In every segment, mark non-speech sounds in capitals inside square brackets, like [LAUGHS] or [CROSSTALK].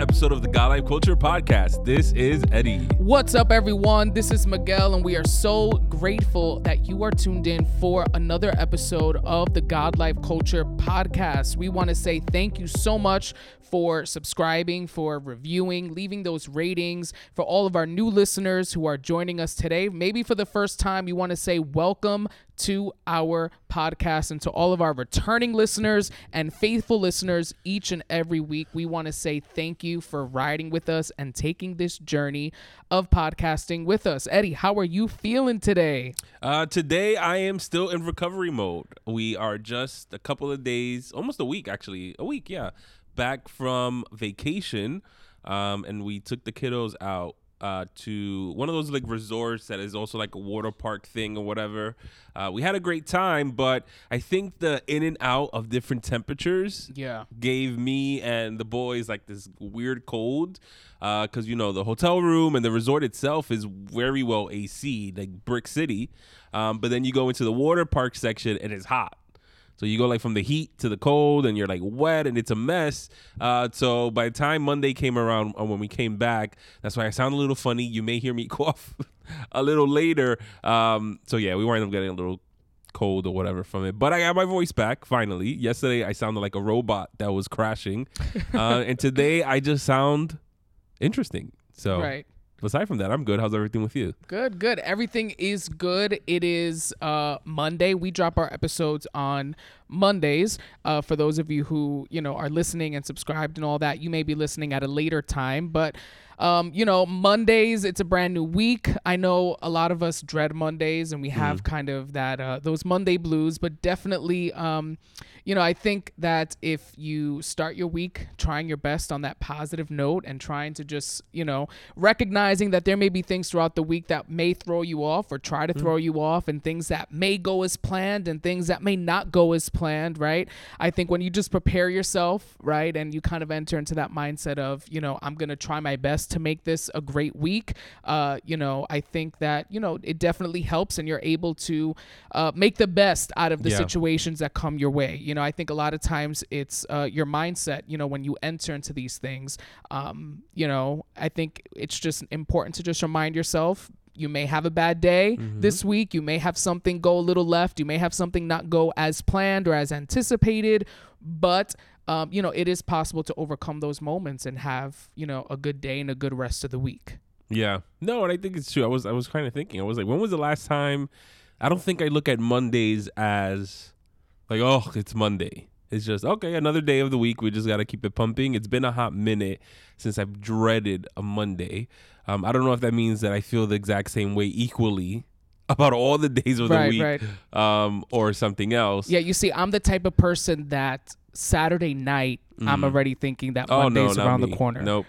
Episode of the God Life Culture podcast. This is Eddie. What's up, everyone? This is Miguel, and we are so grateful that you are tuned in for another episode of the God Life Culture podcast. We want to say thank you so much for subscribing, for reviewing, leaving those ratings, for all of our new listeners who are joining us today. Maybe for the first time, you want to say welcome to our podcast and to all of our returning listeners and faithful listeners each and every week. We want to say thank you for riding with us and taking this journey of podcasting with us. Eddie, how are you feeling today? Uh, today, I am still in recovery mode. We are just a couple of days, almost a week actually, a week, yeah, back from vacation. Um, and we took the kiddos out uh, to one of those like resorts that is also like a water park thing or whatever. Uh, we had a great time, but I think the in and out of different temperatures Yeah. gave me and the boys like this weird cold because you know the hotel room and the resort itself is very well AC, like Brick City. Um, but then you go into the water park section and it's hot. So you go like from the heat to the cold, and you're like wet, and it's a mess. Uh, so by the time Monday came around, uh, when we came back, that's why I sound a little funny. You may hear me [LAUGHS] cough a little later. Um, so yeah, we wind up getting a little cold or whatever from it. But I got my voice back finally. Yesterday I sounded like a robot that was crashing, [LAUGHS] uh, and today I just sound interesting. So Right. Aside from that, I'm good. How's everything with you? Good, good. Everything is good. It is uh, Monday. We drop our episodes on Mondays. Uh, for those of you who you know are listening and subscribed and all that, you may be listening at a later time, but. Um, you know, Mondays, it's a brand new week. I know a lot of us dread Mondays and we have kind of that, uh, those Monday blues, but definitely, um, you know, I think that if you start your week trying your best on that positive note and trying to just, you know, recognizing that there may be things throughout the week that may throw you off or try to throw you off and things that may go as planned and things that may not go as planned, right? I think when you just prepare yourself, right, and you kind of enter into that mindset of, you know, I'm going to try my best to make this a great week, uh, you know, I think that, you know, it definitely helps and you're able to uh, make the best out of the Yeah. situations that come your way. You know, I think a lot of times it's uh, your mindset, you know, when you enter into these things, um, you know, I think it's just important to just remind yourself you may have a bad day this week. You may have something go a little left. You may have something not go as planned or as anticipated, but um, you know, it is possible to overcome those moments and have, you know, a good day and a good rest of the week. Yeah. No, and I think it's true. I was I was kind of thinking. I was like, when was the last time? I don't think I look at Mondays as like, oh, it's Monday. It's just okay, another day of the week. We just got to keep it pumping. It's been a hot minute since I've dreaded a Monday. Um, I don't know if that means that I feel the exact same way equally [LAUGHS] about all the days of the Right, week, right. um, or something else. Yeah, you see, I'm the type of person that Saturday night, I'm already thinking that Oh Monday's not around me. the corner. Nope.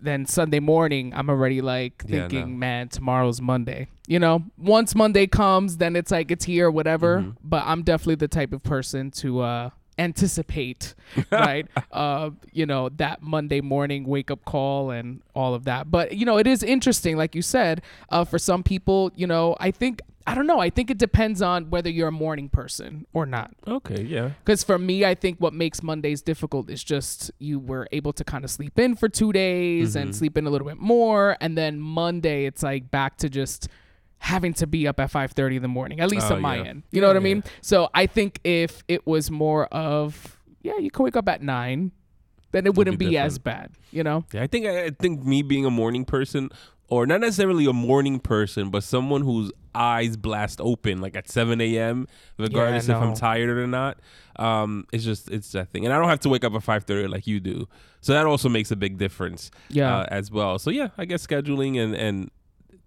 Then Sunday morning, I'm already like Yeah, thinking, no. man, tomorrow's Monday. You know, once Monday comes, then it's like it's here, whatever. Mm-hmm. But I'm definitely the type of person to uh, anticipate, [LAUGHS] right? uh, you know, that Monday morning wake up call and all of that. But you know, it is interesting, like you said, uh, for some people, you know, I think. I don't know. I think it depends on whether you're a morning person or not. Okay. Yeah. Because for me, I think what makes Mondays difficult is just you were able to kind of sleep in for two days Mm-hmm. and sleep in a little bit more, and then Monday it's like back to just having to be up at five thirty in the morning, at least Oh, on my yeah. end. You know what I Yeah, mean? So I think if it was more of yeah, you can wake up at nine, then it wouldn't be be, as bad. You know? Yeah, I think I think me being a morning person, or not necessarily a morning person, but someone whose eyes blast open like at 7 a.m. regardless if no. I'm tired or not. Um, it's just it's that thing, and I don't have to wake up at 5:30 like you do, so that also makes a big difference. Yeah. uh, as well. So yeah, I guess scheduling and and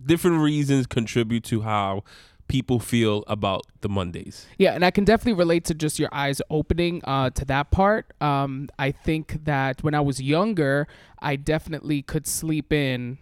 different reasons contribute to how people feel about the Mondays. Yeah, and I can definitely relate to just your eyes opening uh, to that part. Um, I think that when I was younger, I definitely could sleep in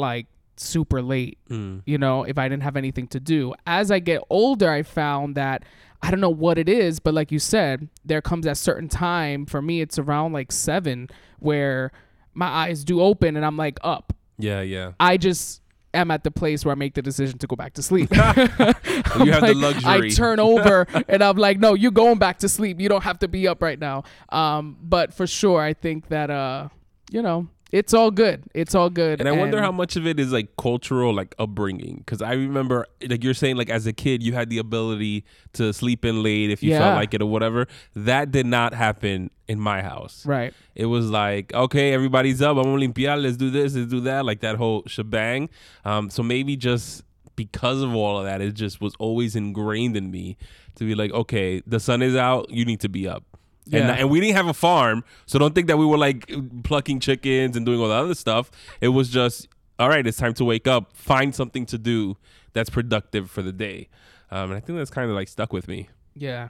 like super late, Mm. you know, if I didn't have anything to do. As I get older, I found that I don't know what it is, but like you said, there comes a certain time for me, it's around like seven where my eyes do open and I'm like up. Yeah, yeah. I just am at the place where I make the decision to go back to sleep. [LAUGHS] You [LAUGHS] have the luxury. I turn over and I'm like, no, you're going back to sleep. You don't have to be up right now. Um, but for sure, I think that uh, you know, it's all good. It's all good. And I wonder how much of it is like cultural, like upbringing. Because I remember, like you're saying, like as a kid, you had the ability to sleep in late if you Yeah. felt like it or whatever. That did not happen in my house. right. It was like, okay, everybody's up. I'm gonna limpiar. Let's do this. Let's do that. Like that whole shebang. Um, so maybe just because of all of that, it just was always ingrained in me to be like, okay, the sun is out. You need to be up. And, Yeah. and we didn't have a farm, so don't think that we were like plucking chickens and doing all the other stuff. It was just, all right, it's time to wake up, find something to do that's productive for the day. Um, and I think that's kind of like stuck with me. Yeah.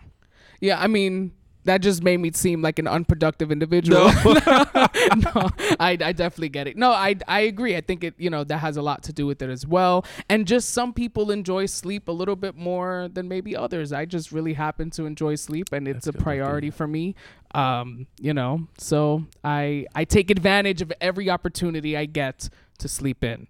Yeah, I mean, that just made me seem like an unproductive individual. [LAUGHS] No, no I, I definitely get it. No, I, I agree. I think it, you know, that has a lot to do with it as well. And just some people enjoy sleep a little bit more than maybe others. I just really happen to enjoy sleep and it's That's a priority for me. Um, you know, so I, I take advantage of every opportunity I get to sleep in.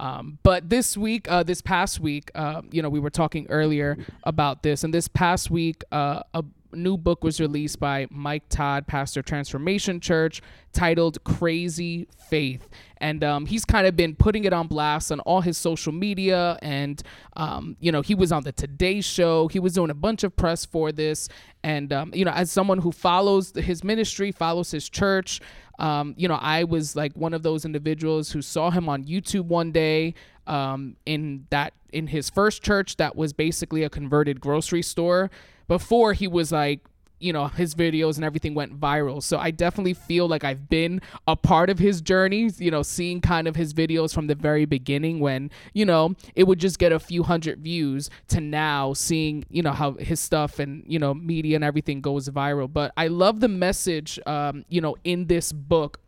Um, but this week, uh, this past week, uh, you know, we were talking earlier about this, and this past week, uh, a new book was released by Mike Todd, pastor Transformation Church, titled "Crazy Faith," and um, he's kind of been putting it on blast on all his social media, and um, you know, he was on the Today Show, he was doing a bunch of press for this, and um, you know, as someone who follows his ministry, follows his church. Um, you know, I was like one of those individuals who saw him on YouTube one day um, in that in his first church that was basically a converted grocery store. Before he was like, you know, his videos and everything went viral. So I definitely feel like I've been a part of his journey, you know, seeing kind of his videos from the very beginning when, you know, it would just get a few hundred views to now seeing, you know, how his stuff and, you know, media and everything goes viral. But I love the message, um, you know, in this book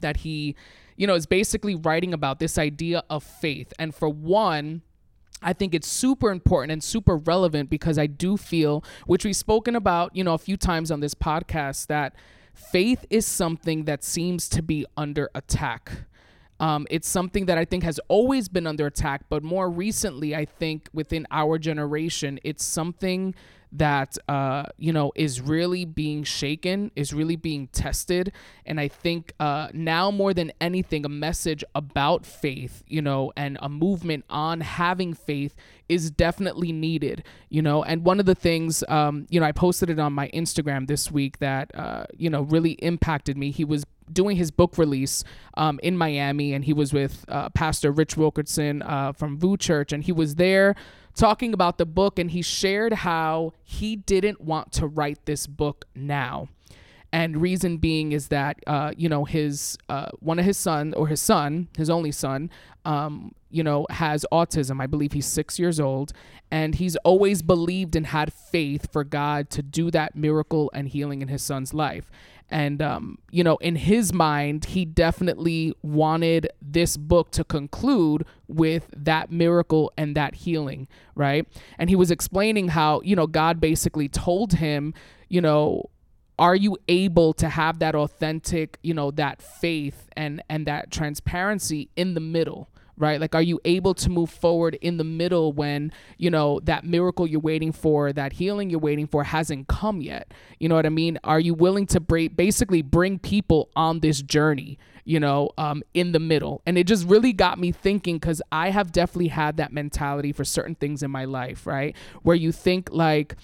that he, you know, is basically writing about this idea of faith. And for one, I think it's super important and super relevant because I do feel, which we've spoken about, you know, a few times on this podcast, that faith is something that seems to be under attack. Um, it's something that I think has always been under attack, but more recently, I think within our generation, it's something that uh, you know is really being shaken, is really being tested, and I think uh, now more than anything, a message about faith, you know, and a movement on having faith is definitely needed, you know. And one of the things, um, you know, I posted it on my Instagram this week that uh, you know really impacted me. He was doing his book release um, in Miami, and he was with uh, Pastor Rich Wilkerson uh, from VOUS Church, and he was there talking about the book, and he shared how he didn't want to write this book now. And reason being is that uh, you know his uh, one of his son or his son, his only son, um, you know, has autism. I believe he's six years old, and he's always believed and had faith for God to do that miracle and healing in his son's life. And, um, you know, in his mind, he definitely wanted this book to conclude with that miracle and that healing, right? And he was explaining how, you know, God basically told him, you know, are you able to have that authentic, you know, that faith and and that transparency in the middle? Right? Like, are you able to move forward in the middle when, you know, that miracle you're waiting for, that healing you're waiting for hasn't come yet? You know what I mean? Are you willing to bra- basically bring people on this journey, you know, um, in the middle? And it just really got me thinking because I have definitely had that mentality for certain things in my life, right? Where you think, like,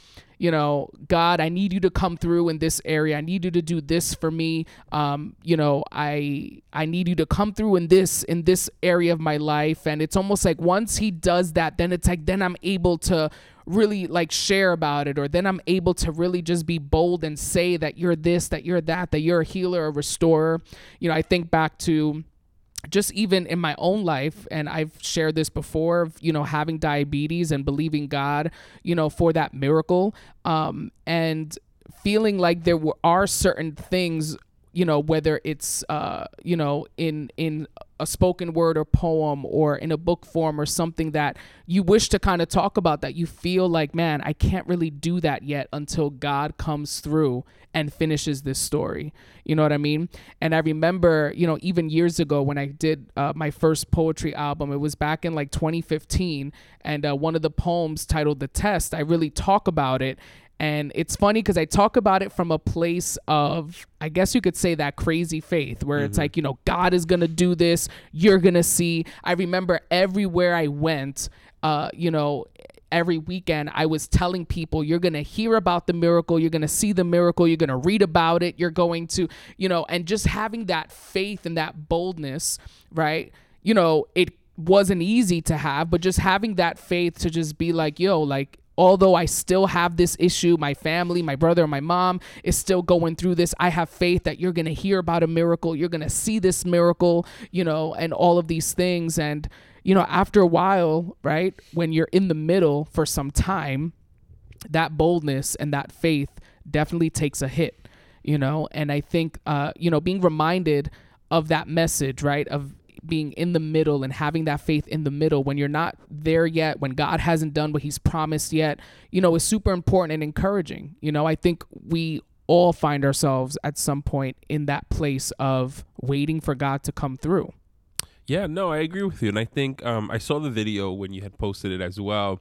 you know, God, I need you to come through in this area. I need you to do this for me. Um, you know, I I need you to come through in this in this area of my life. And it's almost like once he does that, then it's like then I'm able to really like share about it or then I'm able to really just be bold and say that you're this, that you're that, that you're a healer, a restorer. You know, I think back to just even in my own life and i've shared this before you know having diabetes and believing god you know for that miracle um and feeling like there were, are certain things you know whether it's uh you know in in a spoken word or poem or in a book form or something that you wish to kind of talk about that you feel like, man, I can't really do that yet until God comes through and finishes this story. You know what I mean? And I remember, you know, even years ago when I did uh, my first poetry album, it was back in like 2015. And uh, one of the poems titled The Test, I really talk about it. And it's funny because I talk about it from a place of, I guess you could say that crazy faith, where it's like, you know, God is going to do this. You're going to see. I remember everywhere I went, uh, you know, every weekend I was telling people you're going to hear about the miracle, you're going to see the miracle, you're going to read about it, you're going to, you know, and just having that faith and that boldness, right? You know, it wasn't easy to have, but just having that faith to just be like, yo, like although I still have this issue, my family, my brother, my mom is still going through this. I have faith that you're going to hear about a miracle. You're going to see this miracle, you know, and all of these things. And, you know, after a while, right, when you're in the middle for some time, that boldness and that faith definitely takes a hit, you know. And I think, uh, you know, being reminded of that message, right, of being in the middle and having that faith in the middle when you're not there yet, when God hasn't done what He's promised yet, you know, is super important and encouraging. You know, I think we all find ourselves at some point in that place of waiting for God to come through. Yeah, no, I agree with you, and I think um, I saw the video when you had posted it as well,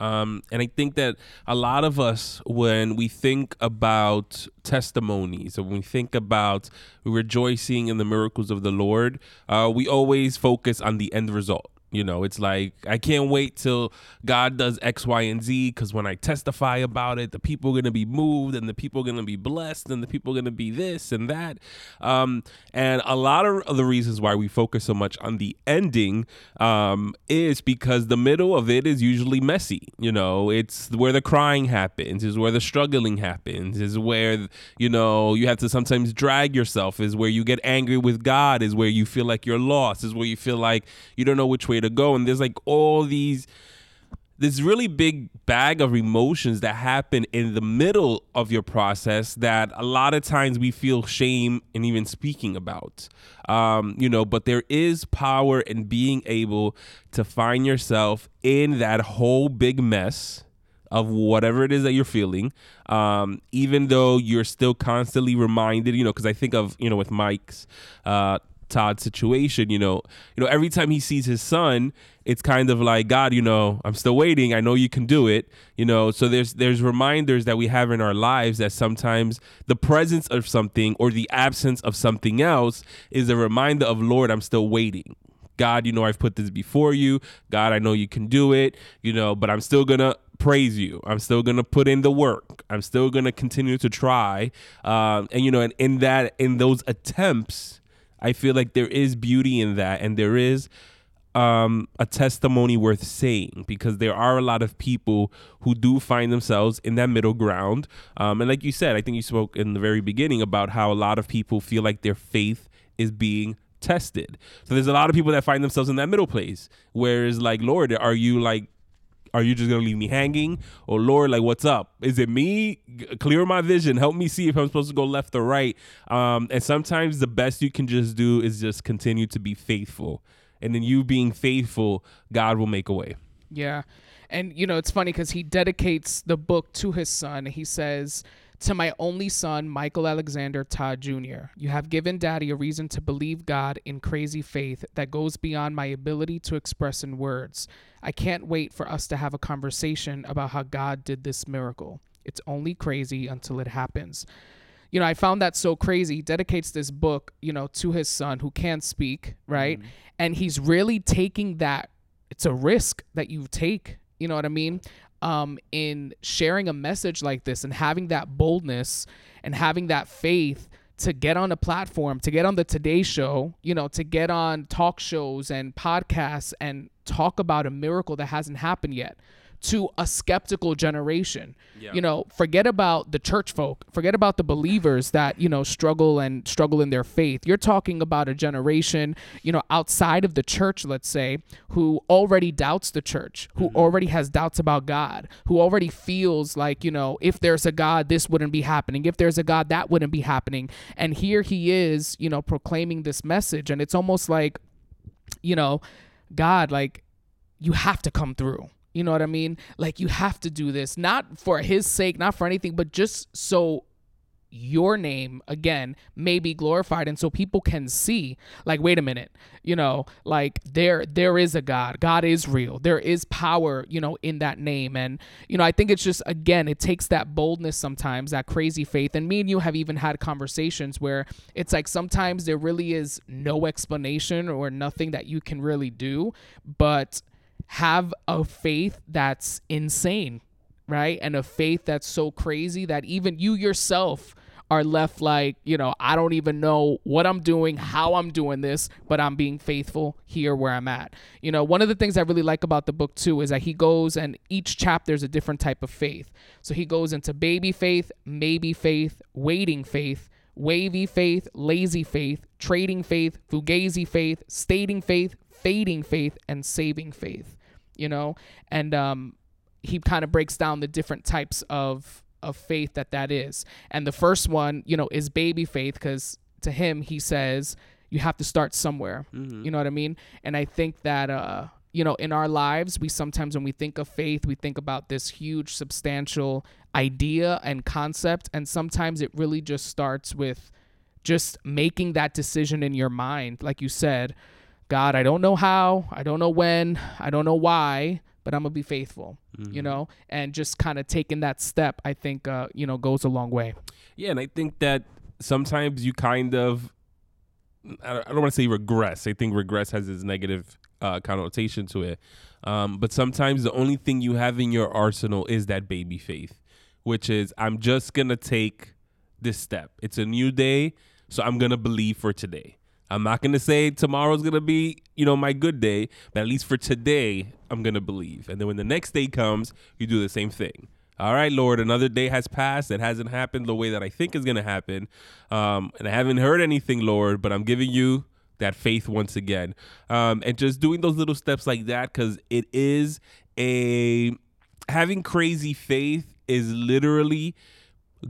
um, and I think that a lot of us, when we think about testimonies, or when we think about rejoicing in the miracles of the Lord, uh, we always focus on the end result. You know, it's like I can't wait till God does X, Y, and Z because when I testify about it, the people are gonna be moved and the people are gonna be blessed and the people are gonna be this and that. Um, and a lot of the reasons why we focus so much on the ending um, is because the middle of it is usually messy. You know, it's where the crying happens, is where the struggling happens, is where you know you have to sometimes drag yourself, is where you get angry with God, is where you feel like you're lost, is where you feel like you don't know which way to go. And there's like all these this really big bag of emotions that happen in the middle of your process that a lot of times we feel shame in even speaking about. Um, you know but there is power in being able to find yourself in that whole big mess of whatever it is that you're feeling um, even though you're still constantly reminded you know because i think of you know with mike's uh, Todd situation, you know, you know, every time he sees his son, it's kind of like God, you know, I'm still waiting. I know you can do it, you know. So there's there's reminders that we have in our lives that sometimes the presence of something or the absence of something else is a reminder of Lord, I'm still waiting. God, you know, I've put this before you. God, I know you can do it, you know, but I'm still gonna praise you. I'm still gonna put in the work. I'm still gonna continue to try, um, and you know, and in that, in those attempts, I feel like there is beauty in that, and there is um, a testimony worth saying because there are a lot of people who do find themselves in that middle ground. Um, and like you said, I think you spoke in the very beginning about how a lot of people feel like their faith is being tested. So there's a lot of people that find themselves in that middle place. Whereas, like, Lord, are you like are you just gonna leave me hanging? Or oh, lord like what's up? Is it me? Clear my vision. Help me see if i'm supposed to go left or right. Um, and sometimes the best you can just do is just continue to be faithful. And then you being faithful god will make a way. Yeah. And you know it's funny because he dedicates the book to his son. He says to my only son, Michael Alexander Todd Jr., you have given daddy a reason to believe God in crazy faith that goes beyond my ability to express in words. I can't wait for us to have a conversation about how God did this miracle. It's only crazy until it happens. You know, I found that so crazy. He dedicates this book, you know, to his son who can't speak, right? Mm-hmm. And he's really taking that it's a risk that you take, you know what I mean? Um, in sharing a message like this and having that boldness and having that faith to get on a platform, to get on the Today Show, you know, to get on talk shows and podcasts and talk about a miracle that hasn't happened yet to a skeptical generation. Yeah. You know, forget about the church folk, forget about the believers that, you know, struggle and struggle in their faith. You're talking about a generation, you know, outside of the church, let's say, who already doubts the church, who mm-hmm. already has doubts about God, who already feels like, you know, if there's a God, this wouldn't be happening. If there's a God, that wouldn't be happening. And here he is, you know, proclaiming this message. And it's almost like, you know, God, like, you have to come through. You know what I mean? Like, you have to do this, not for his sake, not for anything, but just so your name again may be glorified and so people can see like wait a minute you know like there there is a god. God is real. There is power you know in that name. And you know i think it's just again it takes that boldness sometimes that crazy faith. And me and you have even had conversations where it's like sometimes there really is no explanation or nothing that you can really do. But have a faith that's insane right? And a faith that's so crazy that even you yourself are left like, you know, I don't even know what I'm doing, how I'm doing this, but I'm being faithful here where I'm at. You know, one of the things I really like about the book too is that he goes and each chapter is a different type of faith. So he goes into baby faith, maybe faith, waiting faith, wavy faith, lazy faith, trading faith, fugazi faith, stating faith, fading faith, and saving faith. You know, and um, he kind of breaks down the different types of of faith that that is. And the first one, you know, is baby faith because to him he says you have to start somewhere. Mm-hmm. You know what I mean? And I think that uh you know, in our lives, we sometimes when we think of faith, we think about this huge substantial idea and concept and sometimes it really just starts with just making that decision in your mind like you said, God, I don't know how, I don't know when, I don't know why, but I'm gonna be faithful, mm-hmm. you know, and just kind of taking that step, I think, uh, you know, goes a long way. Yeah, and I think that sometimes you kind of, I don't want to say regress. I think regress has this negative uh, connotation to it, um, but sometimes the only thing you have in your arsenal is that baby faith, which is I'm just gonna take this step. It's a new day, so I'm gonna believe for today. I'm not going to say tomorrow's going to be, you know, my good day, but at least for today, I'm going to believe. And then when the next day comes, you do the same thing. All right, Lord, another day has passed. It hasn't happened the way that I think is going to happen. Um, and I haven't heard anything, Lord, but I'm giving you that faith once again. Um, and just doing those little steps like that because it is a having crazy faith is literally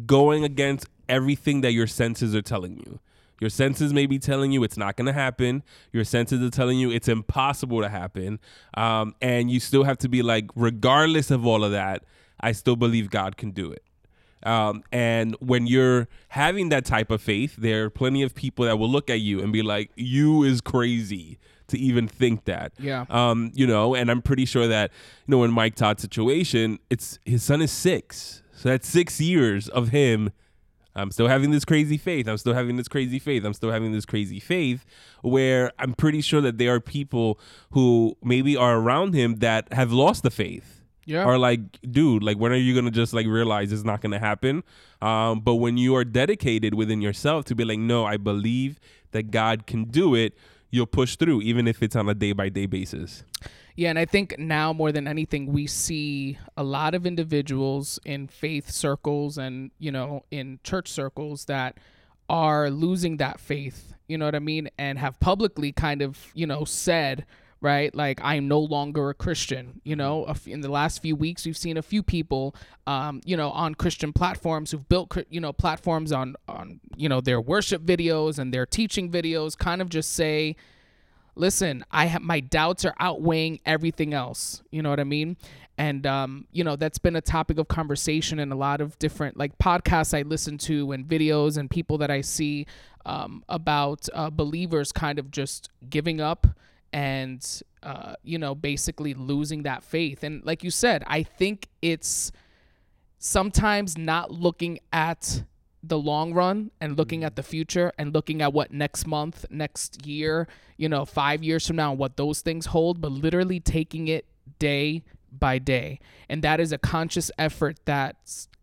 going against everything that your senses are telling you. Your senses may be telling you it's not going to happen. Your senses are telling you it's impossible to happen. Um, and you still have to be like, regardless of all of that, I still believe God can do it. Um, and when you're having that type of faith, there are plenty of people that will look at you and be like, "You is crazy to even think that." Yeah. Um, you know, and I'm pretty sure that you know in Mike Todd's situation, it's his son is six, so that's six years of him I'm still having this crazy faith. I'm still having this crazy faith. I'm still having this crazy faith where I'm pretty sure that there are people who maybe are around him that have lost the faith. Yeah. Are like, dude, like when are you gonna just like realize it's not gonna happen? Um, but when you are dedicated within yourself to be like, no, I believe that God can do it, you'll push through, even if it's on a day by day basis. Yeah, and I think now more than anything, we see a lot of individuals in faith circles and, you know, in church circles that are losing that faith, you know what I mean? And have publicly kind of, you know, said, right? Like I'm no longer a Christian. You know, in the last few weeks, we've seen a few people, um, you know, on Christian platforms who've built, you know, platforms on on you know their worship videos and their teaching videos, kind of just say, listen, I have my doubts are outweighing everything else. You know what I mean? And um, you know, that's been a topic of conversation in a lot of different like podcasts I listen to and videos and people that I see um, about uh, believers kind of just giving up and uh, you know basically losing that faith. And like you said, I think it's sometimes not looking at the long run and looking at mm-hmm. the future and looking at what next month, next year, you know, five years from now, what those things hold, but literally taking it day by day. And that is a conscious effort that,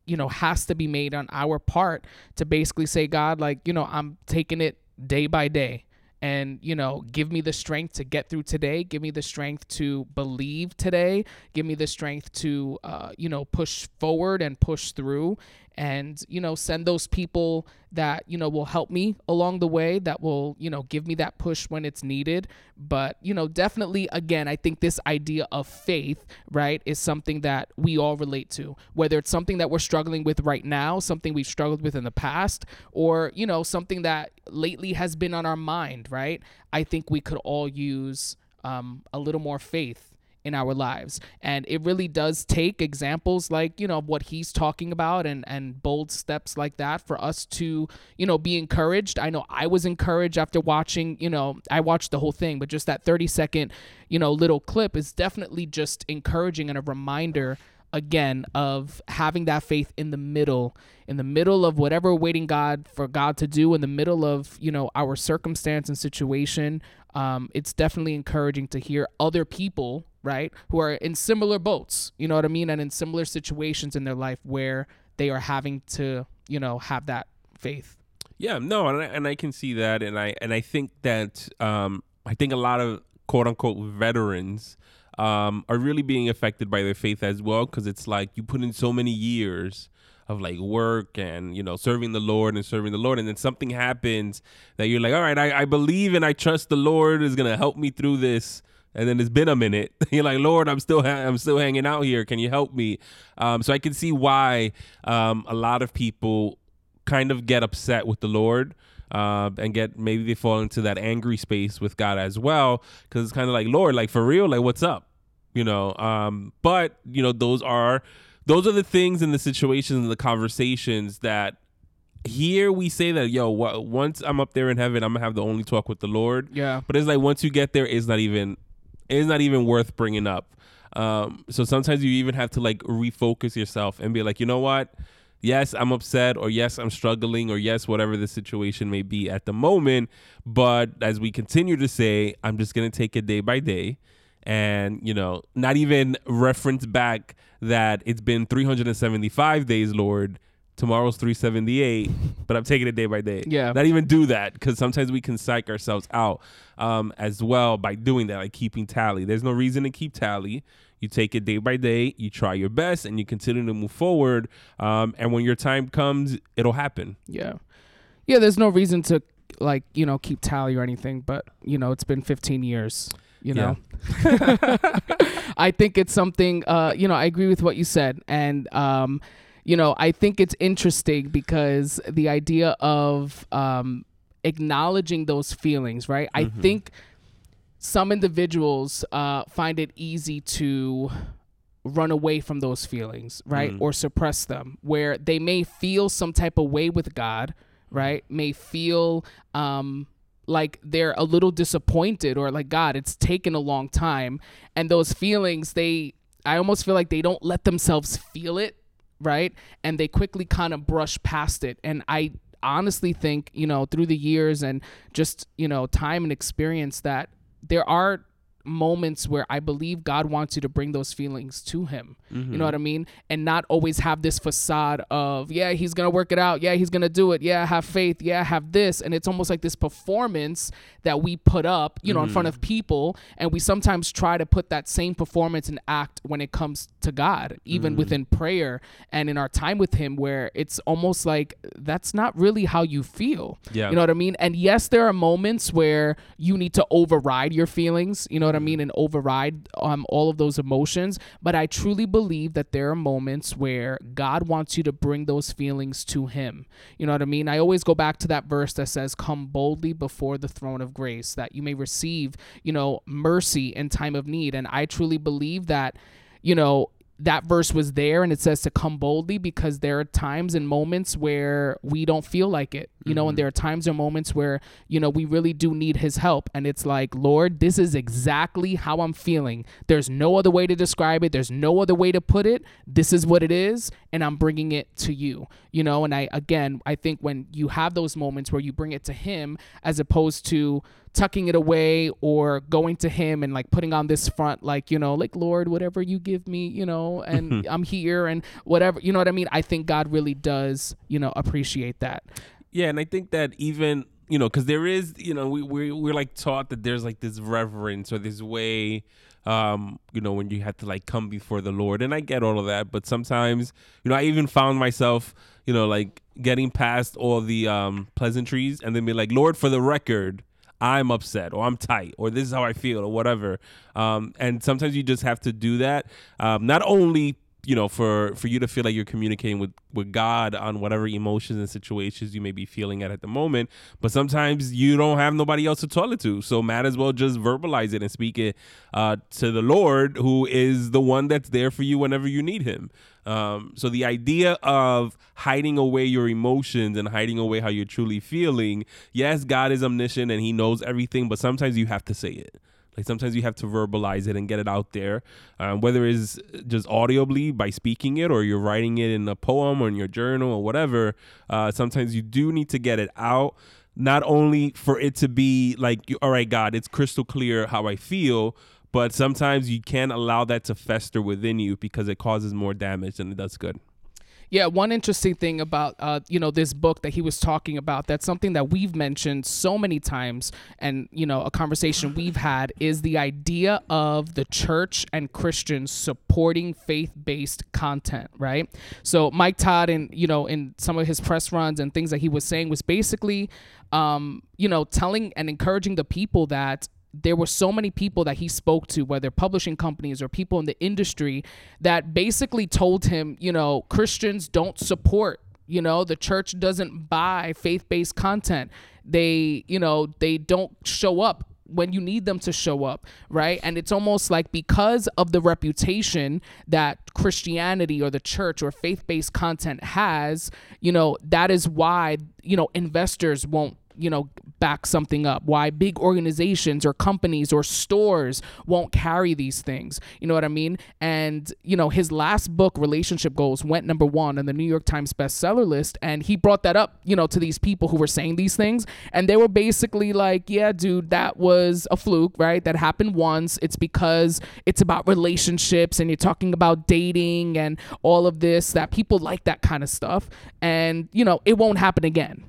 you know, has to be made on our part to basically say, God, like, you know, I'm taking it day by day and you know give me the strength to get through today. Give me the strength to believe today. Give me the strength to uh, you know push forward and push through and you know send those people that you know will help me along the way that will you know give me that push when it's needed. But you know definitely again i think this idea of faith right is something that we all relate to. Whether it's something that we're struggling with right now something we've struggled with in the past or you know something that lately has been on our mind right i think we could all use um, a little more faith in our lives. And it really does take examples like, you know, what he's talking about and and bold steps like that for us to, you know, be encouraged. I know I was encouraged after watching, you know, I watched the whole thing, but just that 30 second, you know, little clip is definitely just encouraging and a reminder again of having that faith in the middle in the middle of whatever waiting god for god to do in the middle of you know our circumstance and situation um, it's definitely encouraging to hear other people right who are in similar boats you know what i mean and in similar situations in their life where they are having to you know have that faith. Yeah, no, and I, and I can see that, and I and I think that um, I think a lot of quote unquote veterans um, are really being affected by their faith as well, because it's like you put in so many years of like work and you know serving the Lord and serving the Lord, and then something happens that you're like, all right, I, I believe and I trust the Lord is gonna help me through this. And then it's been a minute. [LAUGHS] You're like, Lord, I'm still ha- I'm still hanging out here. Can you help me? Um, so I can see why um, a lot of people kind of get upset with the Lord uh, and get maybe they fall into that angry space with God as well because it's kind of like Lord, like for real, like what's up, you know? Um, but you know, those are those are the things and the situations and the conversations that here we say that yo, wha- once I'm up there in heaven, I'm gonna have the only talk with the Lord. yeah But it's like once you get there, it's not even it's not even worth bringing up. Um, so sometimes you even have to like refocus yourself and be like, you know what? Yes, I'm upset, or yes, I'm struggling, or yes, whatever the situation may be at the moment. But as we continue to say, I'm just gonna take it day by day, and you know, not even reference back that it's been 375 days, Lord. Tomorrow's 378, but I'm taking it day by day. Yeah. Not even do that because sometimes we can psych ourselves out um, as well by doing that, like keeping tally. There's no reason to keep tally. You take it day by day, you try your best, and you continue to move forward. Um, and when your time comes, it'll happen. Yeah. Yeah, there's no reason to like, you know, keep tally or anything, but you know, it's been 15 years, you know. [LAUGHS] I think it's something uh, you know, I agree with what you said and um you know, I think it's interesting because the idea of um acknowledging those feelings, right? I think some individuals uh find it easy to run away from those feelings, right? Or suppress them, where they may feel some type of way with God, right? May feel um like they're a little disappointed or like God, it's taken a long time. And those feelings, they I almost feel like they don't let themselves feel it, right? And they quickly kind of brush past it. And I honestly think, you know, through the years and just, you know, time and experience that there are moments where I believe God wants you to bring those feelings to Him. You know mm-hmm. what I mean? And not always have this facade of, yeah, He's going to work it out. Yeah, He's going to do it. Yeah, have faith. Yeah, have this. And it's almost like this performance that we put up, you know, in front of mm-hmm. people. And we sometimes try to put that same performance and act when it comes to God, even mm. within prayer and in our time with Him, where it's almost like that's not really how you feel. Yeah. You know what I mean? And yes, there are moments where you need to override your feelings, you know what I mean, and override um, all of those emotions. But I truly believe that there are moments where God wants you to bring those feelings to Him. You know what I mean? I always go back to that verse that says, Come boldly before the throne of grace, that you may receive, you know, mercy in time of need. And I truly believe that, you know, that verse was there and it says to come boldly because there are times and moments where we don't feel like it you know and mm-hmm. there are times or moments where you know we really do need his help. And it's like lord this is exactly how i'm feeling. There's no other way to describe it. There's no other way to put it. This is what it is and i'm bringing it to you you know. And i again i think when you have those moments where you bring it to him as opposed to tucking it away or going to him and like putting on this front like you know like lord whatever you give me you know and [LAUGHS] i'm here and whatever you know what i mean i think god really does you know appreciate that Yeah, and I think that even you know, because there is, you know, we we we're like taught that there's like this reverence or this way um, you know, when you had to like come before the Lord. And I get all of that, but sometimes, you know, I even found myself, you know, like getting past all the um, pleasantries and then be like, Lord, for the record, I'm upset or I'm tight or this is how I feel or whatever. Um, and sometimes you just have to do that. Um, not only you know for for you to feel like you're communicating with with God on whatever emotions and situations you may be feeling at at the moment. But sometimes you don't have nobody else to tell it to. So might as well just verbalize it and speak it uh, to the Lord who is the one that's there for you whenever you need him. Um, so the idea of hiding away your emotions and hiding away how you're truly feeling yes God is omniscient and he knows everything but sometimes you have to say it like sometimes you have to verbalize it and get it out there, um, whether it's just audibly by speaking it or you're writing it in a poem or in your journal or whatever. Uh, sometimes you do need to get it out, not only for it to be like, all right, God, it's crystal clear how I feel, but sometimes you can't allow that to fester within you because it causes more damage than it does good. Yeah, one interesting thing about uh, you know this book that he was talking about that's something that we've mentioned so many times, and you know a conversation we've had is the idea of the church and Christians supporting faith-based content, right? So Mike Todd, and you know in some of his press runs and things that he was saying was basically, um, you know, telling and encouraging the people that there were so many people that he spoke to, whether publishing companies or people in the industry, that basically told him, you know, Christians don't support, you know, the church doesn't buy faith based content. They, you know, they don't show up when you need them to show up, right? And it's almost like because of the reputation that Christianity or the church or faith based content has, you know, that is why, you know, investors won't you know back something up why big organizations or companies or stores won't carry these things. You know what i mean? And you know his last book relationship goals went number one on the new york times bestseller list and he brought that up you know to these people who were saying these things. And they were basically like yeah dude that was a fluke right? That happened once. It's because it's about relationships and you're talking about dating and all of this that people like that kind of stuff. And you know it won't happen again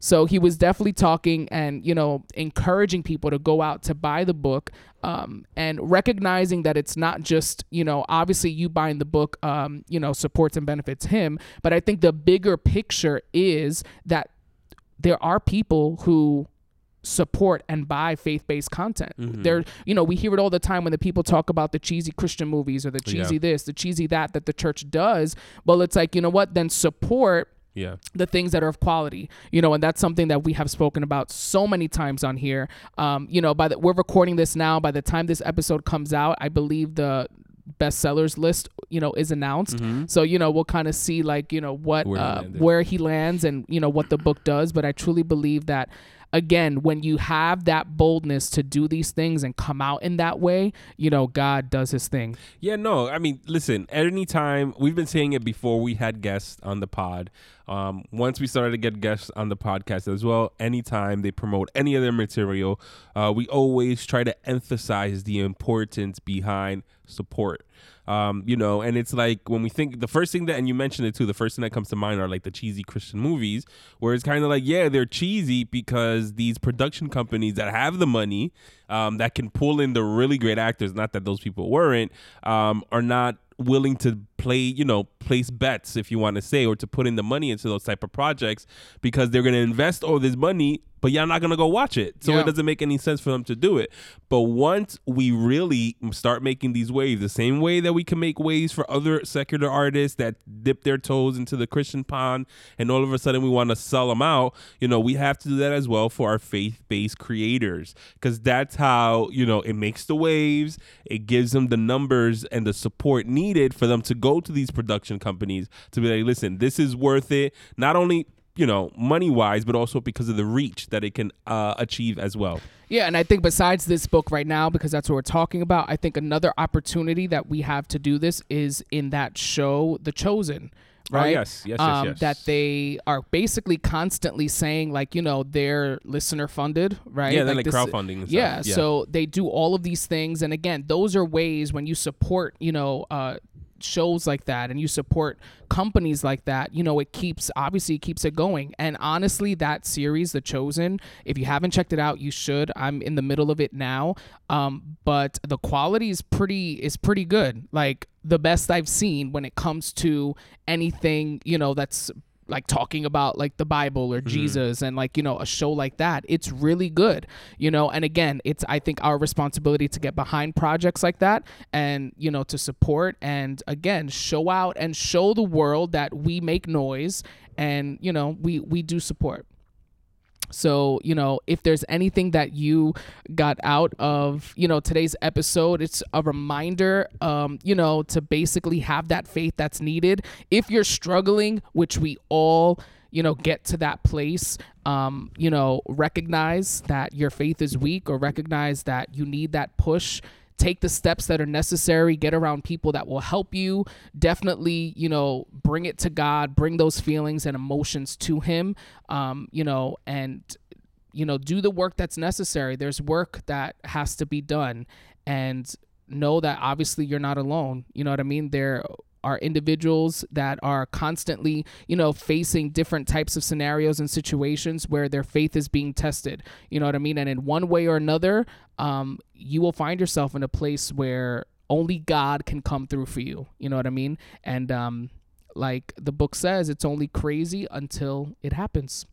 so he was definitely talking and, you know, encouraging people to go out to buy the book um, and recognizing that it's not just, you know, obviously you buying the book, um, you know, supports and benefits him. But I think the bigger picture is that there are people who support and buy faith-based content. Mm-hmm. There, you know, we hear it all the time when the people talk about the cheesy Christian movies or the cheesy yeah. this, the cheesy that that the church does. Well, it's like, you know what? Then support yeah. the things that are of quality you know and that's something that we have spoken about so many times on here. Um you know by the we're recording this now. By the time this episode comes out i believe the bestsellers list you know is announced. Mm-hmm. so you know we'll kind of see like you know what where, uh, he where he lands and you know what the book does. But i truly believe that again, when you have that boldness to do these things and come out in that way, you know, God does his thing. Yeah, no, I mean, listen, anytime we've been saying it before we had guests on the pod. Um, once we started to get guests on the podcast as well, anytime they promote any of their material, uh, we always try to emphasize the importance behind support. Um, you know, and it's like when we think the first thing that, and you mentioned it too, the first thing that comes to mind are like the cheesy Christian movies, where it's kind of like, yeah, they're cheesy because these production companies that have the money, um, that can pull in the really great actors, not that those people weren't, um, are not willing to play you know place bets if you want to say or to put in the money into those type of projects because they're going to invest all this money but y'all not gonna go watch it. So yeah. it doesn't make any sense for them to do it. But once we really start making these waves, the same way that we can make waves for other secular artists that dip their toes into the Christian pond, and all of a sudden we want to sell them out, you know, we have to do that as well for our faith-based creators, because that's how you know it makes the waves. It gives them the numbers and the support needed for them to go to these production companies to be like, listen, this is worth it. Not only you know, money wise, but also because of the reach that it can uh, achieve as well. Yeah, and I think besides this book right now, because that's what we're talking about, I think another opportunity that we have to do this is in that show, The Chosen. Oh, right? Oh, yes, yes, um, yes, That they are basically constantly saying, like, you know, they're listener funded, right? Yeah, they're like, like crowdfunding. Yeah, yeah, so they do all of these things. And again, those are ways when you support, you know, uh, shows like that and you support companies like that, you know, it keeps obviously it keeps it going. And honestly, that series, The Chosen, if you haven't checked it out, you should. I'm in the middle of it now. Um, but the quality is pretty is pretty good. Like the best I've seen when it comes to anything, you know, that's like talking about like the Bible or mm-hmm. Jesus and like you know a show like that it's really good you know? And again it's I think our responsibility to get behind projects like that and you know to support and again show out and show the world that we make noise and you know we we do support so, you know, if there's anything that you got out of, you know, today's episode, it's a reminder, um, you know, to basically have that faith that's needed. If you're struggling, which we all, you know, get to that place, um, you know, recognize that your faith is weak or recognize that you need that push take the steps that are necessary get around people that will help you. Definitely you know bring it to god bring those feelings and emotions to him um, you know and you know do the work that's necessary. There's work that has to be done. And know that obviously you're not alone. You know what i mean? There are individuals that are constantly, you know, facing different types of scenarios and situations where their faith is being tested. You know what I mean? And in one way or another, um, you will find yourself in a place where only God can come through for you. You know what I mean? And um, like the book says, it's only crazy until it happens.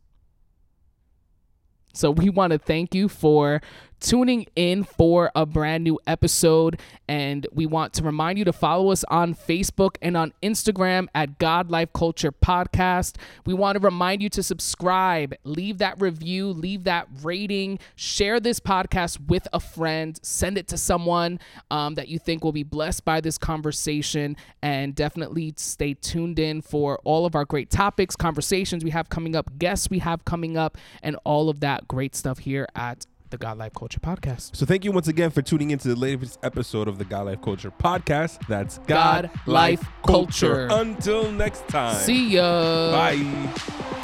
So we want to thank you for tuning in for a brand new episode. And we want to remind you to follow us on Facebook and on Instagram at God Life Culture Podcast. We want to remind you to subscribe, leave that review, leave that rating, share this podcast with a friend, send it to someone um, that you think will be blessed by this conversation, and definitely stay tuned in for all of our great topics, conversations we have coming up, guests we have coming up, and all of that great stuff here at the God Life Culture Podcast. So thank you once again for tuning into the latest episode of the God Life Culture Podcast. That's God Life Culture. Until next time. See ya. Bye.